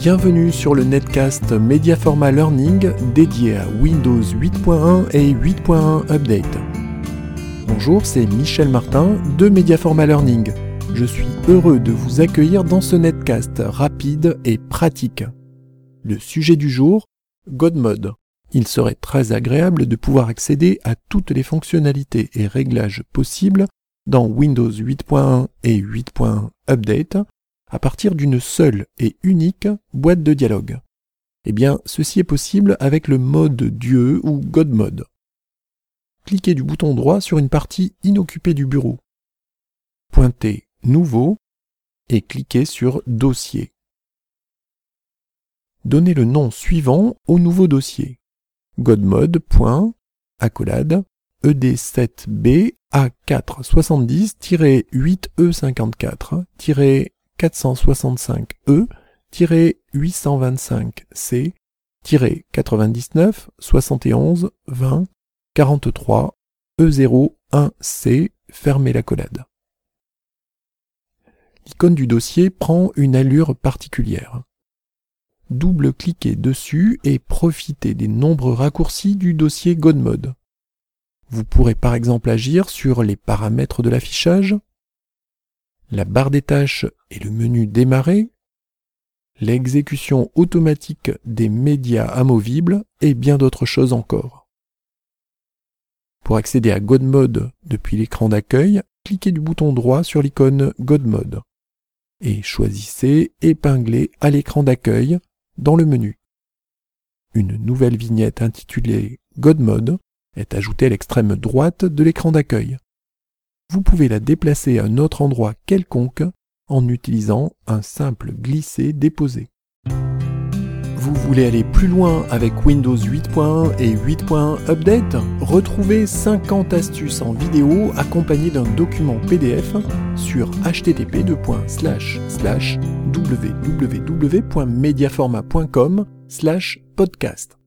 Bienvenue sur le netcast Mediaforma Learning dédié à Windows 8.1 et 8.1 Update. Bonjour, c'est Michel Martin de Mediaforma Learning. Je suis heureux de vous accueillir dans ce netcast rapide et pratique. Le sujet du jour, Godmode. Il serait très agréable de pouvoir accéder à toutes les fonctionnalités et réglages possibles dans Windows 8.1 et 8.1 Update à partir d'une seule et unique boîte de dialogue. Eh bien, ceci est possible avec le mode Dieu ou God Mode. Cliquez du bouton droit sur une partie inoccupée du bureau. Pointez Nouveau et cliquez sur Dossier. Donnez le nom suivant au nouveau dossier. godmode.accolade ed7b a470-8e54 425E-825C-99 71 20 43 E01C fermez la collade. L'icône du dossier prend une allure particulière. Double-cliquez dessus et profitez des nombreux raccourcis du dossier GoDmode. Vous pourrez par exemple agir sur les paramètres de l'affichage, la barre des tâches et le menu Démarrer, l'exécution automatique des médias amovibles et bien d'autres choses encore. Pour accéder à GodMode depuis l'écran d'accueil, cliquez du bouton droit sur l'icône GodMode et choisissez Épingler à l'écran d'accueil dans le menu. Une nouvelle vignette intitulée GodMode est ajoutée à l'extrême droite de l'écran d'accueil vous pouvez la déplacer à un autre endroit quelconque en utilisant un simple glisser-déposer. Vous voulez aller plus loin avec Windows 8.1 et 8.1 Update? Retrouvez 50 astuces en vidéo accompagnées d'un document PDF sur http www.mediaforma.com podcast.